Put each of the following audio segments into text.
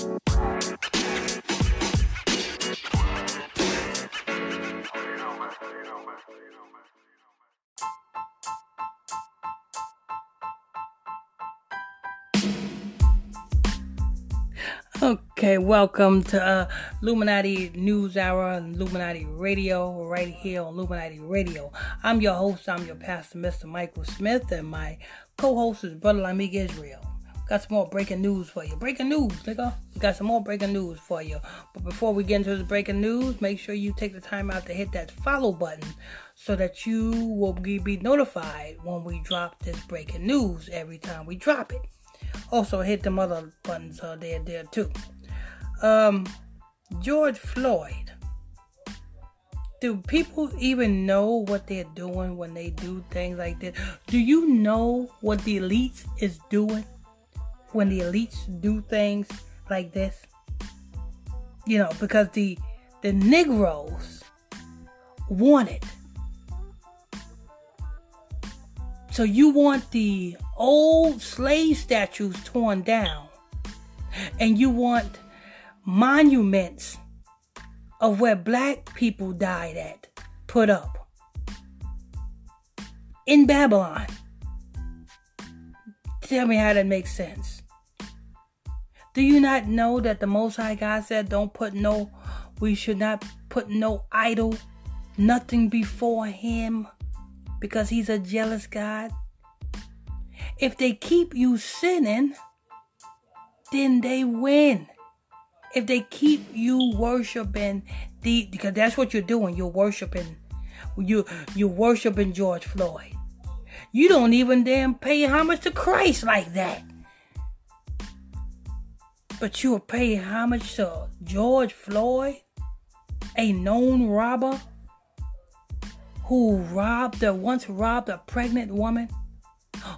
Okay, welcome to uh, Illuminati News Hour and Illuminati Radio, right here on Illuminati Radio. I'm your host, I'm your pastor, Mr. Michael Smith, and my co host is Brother Lamig Israel. Got some more breaking news for you. Breaking news, nigga. We got some more breaking news for you. But before we get into the breaking news, make sure you take the time out to hit that follow button so that you will be notified when we drop this breaking news every time we drop it. Also, hit the other buttons uh, there, there too. Um, George Floyd. Do people even know what they're doing when they do things like this? Do you know what the elites is doing when the elites do things like this? You know, because the the Negroes want it. So you want the old slave statues torn down, and you want monuments of where black people died at put up in Babylon. Tell me how that makes sense. Do you not know that the Most High God said, Don't put no, we should not put no idol, nothing before Him, because He's a jealous God? If they keep you sinning, then they win. If they keep you worshiping the because that's what you're doing you're worshiping. You you're worshiping george floyd. You don't even damn pay homage to christ like that but you will pay homage to george floyd a known robber who robbed a once robbed a pregnant woman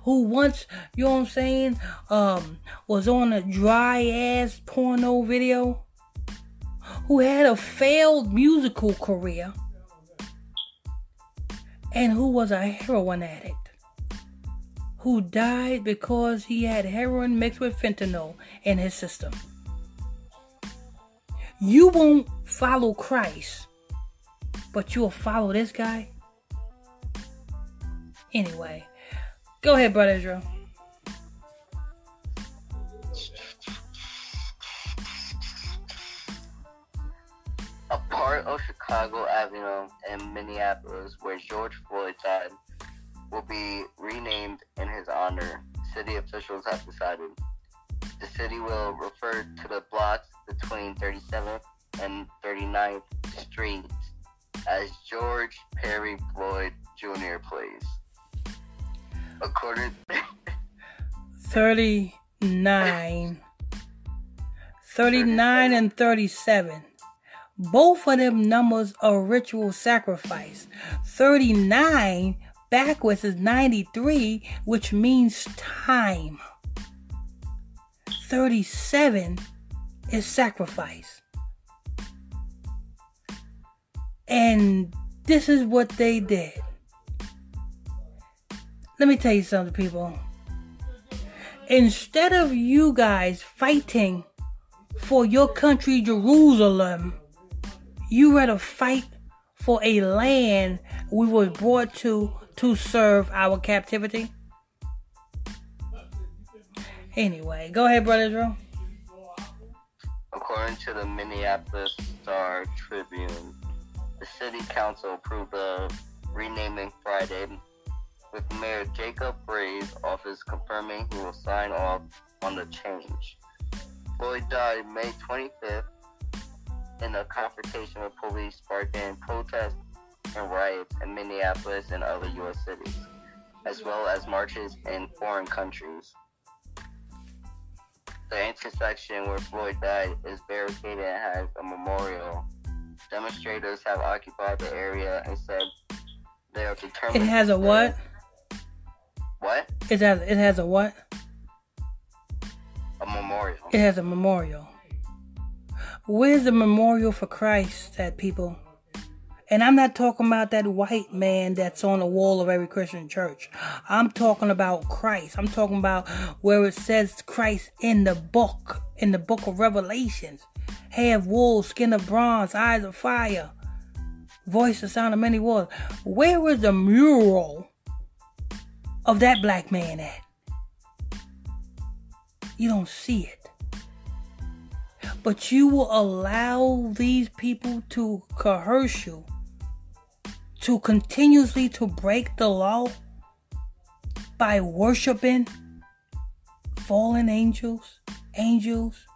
who once, you know what I'm saying, um, was on a dry ass porno video, who had a failed musical career, and who was a heroin addict, who died because he had heroin mixed with fentanyl in his system. You won't follow Christ, but you'll follow this guy. Anyway, Go ahead, Brother Israel. A part of Chicago Avenue in Minneapolis where George Floyd died will be renamed honor, city officials have decided. The city will refer to the blocks between 37th and 39th Streets as George Perry Floyd Jr. Place according 39 39 and 37 both of them numbers are ritual sacrifice 39 backwards is 93 which means time. 37 is sacrifice. And this is what they did. Let me tell you something, people. Instead of you guys fighting for your country, Jerusalem, you rather fight for a land we were brought to to serve our captivity. Anyway, go ahead, brother Drew. According to the Minneapolis Star Tribune, the city council approved the renaming Friday with Mayor Jacob Frey's office confirming he will sign off on the change. Floyd died May 25th in a confrontation with police sparking protests and riots in Minneapolis and other U.S. cities, as well as marches in foreign countries. The intersection where Floyd died is barricaded and has a memorial. Demonstrators have occupied the area and said they are determined. It has a what? What? It has it has a what? A memorial. It has a memorial. Where's the memorial for Christ at people? And I'm not talking about that white man that's on the wall of every Christian church. I'm talking about Christ. I'm talking about where it says Christ in the book, in the book of Revelations. Of wool, skin of bronze, eyes of fire, voice the sound of many waters. Where is the mural of that black man at? You don't see it. But you will allow these people to coerce you to continuously to break the law by worshiping fallen angels, angels,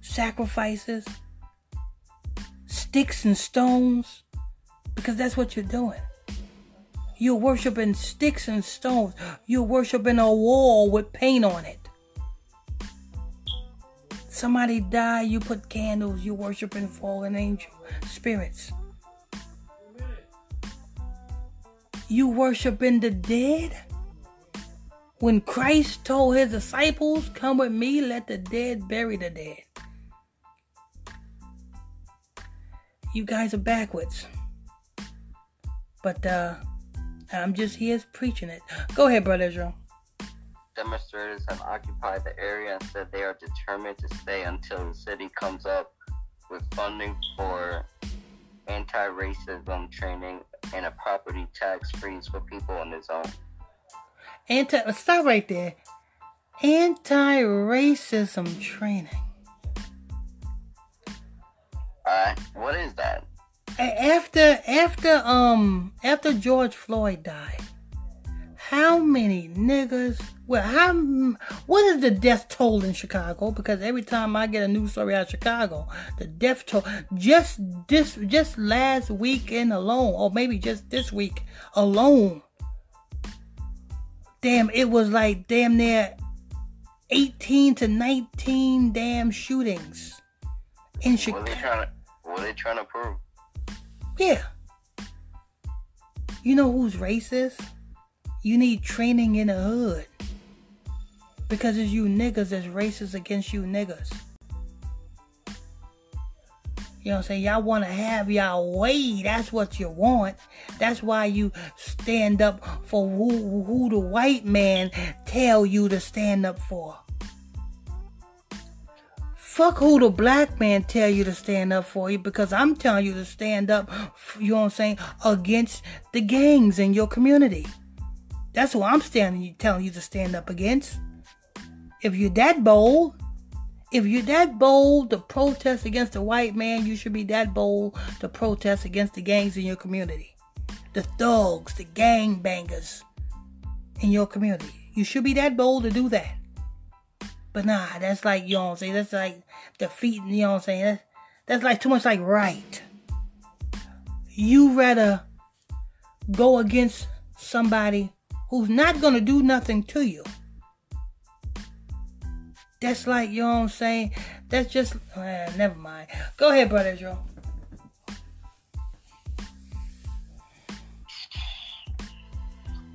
sacrifices, sticks and stones, because that's what you're doing. You're worshiping sticks and stones. You're worshiping a wall with paint on it. Somebody died, you put candles, you're worshiping fallen angel spirits. You worshiping the dead? When Christ told his disciples, Come with me, let the dead bury the dead. You guys are backwards. But uh I'm just here preaching it. Go ahead, Brother Israel demonstrators have occupied the area and said they are determined to stay until the city comes up with funding for anti-racism training and a property tax freeze for people in the zone. Anti, stop right there. Anti-racism training. Uh, what is that? After after um after George Floyd died, how many niggas well how what is the death toll in chicago? Because every time i get a news story out of chicago the death toll just this just last weekend alone or maybe just this week alone damn it was like damn near 18 to 19 damn shootings in chicago what are they trying to, what are they trying to prove? Yeah. You know who's racist you need training in the hood. Because it's you niggas that's racist against you niggas. You know what I'm saying? Y'all want to have y'all way. That's what you want. That's why you stand up for who, who the white man tell you to stand up for. Fuck who the black man tell you to stand up for you because I'm telling you to stand up, you know what I'm saying, against the gangs in your community. That's who I'm standing telling you to stand up against. If you're that bold, if you're that bold to protest against the white man, you should be that bold to protest against the gangs in your community. The thugs, the gang bangers in your community. You should be that bold to do that. But nah, that's like, you know what I'm saying? That's like defeating, you know what I'm saying? That's, that's like too much like right. You rather go against somebody who's not going to do nothing to you. That's like, you know what I'm saying? That's just, uh, never mind. Go ahead, Brother Israel.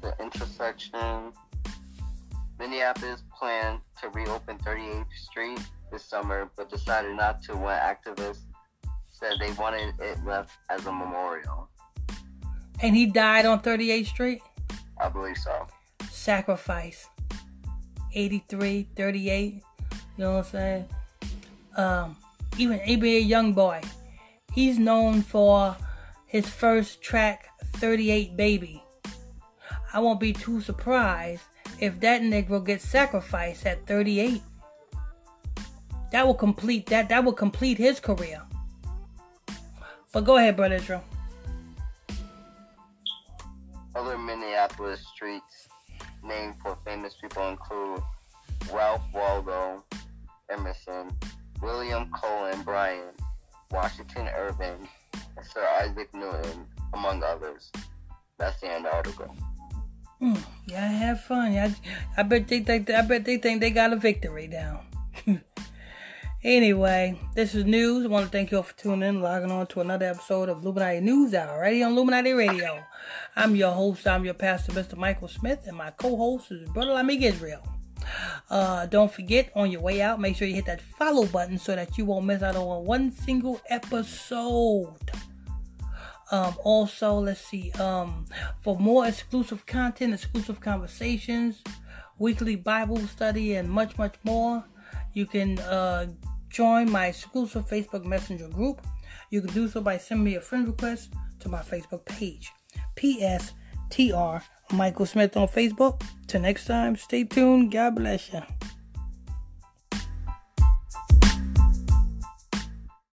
The intersection. Minneapolis planned to reopen 38th Street this summer, but decided not to when activists said they wanted it left as a memorial. And he died on 38th Street? I believe so. Sacrifice. 83, 38. You know what I'm saying? Um, even NBA Young Boy. He's known for his first track, 38 Baby. I won't be too surprised if that Negro gets sacrificed at 38. That will complete that that will complete his career. But go ahead, brother Drew. Minneapolis streets named for famous people include Ralph Waldo Emerson, William Cullen Bryant, Washington Irving, and Sir Isaac Newton, among others. That's the end article. Mm, yeah, have fun. I, I bet they think I bet they think they got a victory down. Anyway, this is news. I want to thank you all for tuning in, logging on to another episode of Illuminati News Hour, right here on Illuminati Radio. I'm your host, I'm your pastor, Mr. Michael Smith, and my co-host is Brother Lamig Israel. Uh, don't forget, on your way out, make sure you hit that follow button so that you won't miss out on one single episode. Um, also, let's see, um, for more exclusive content, exclusive conversations, weekly Bible study, and much, much more, you can uh, join my exclusive Facebook Messenger group. You can do so by sending me a friend request to my Facebook page. PSTR Michael Smith on Facebook. Till next time, stay tuned. God bless you.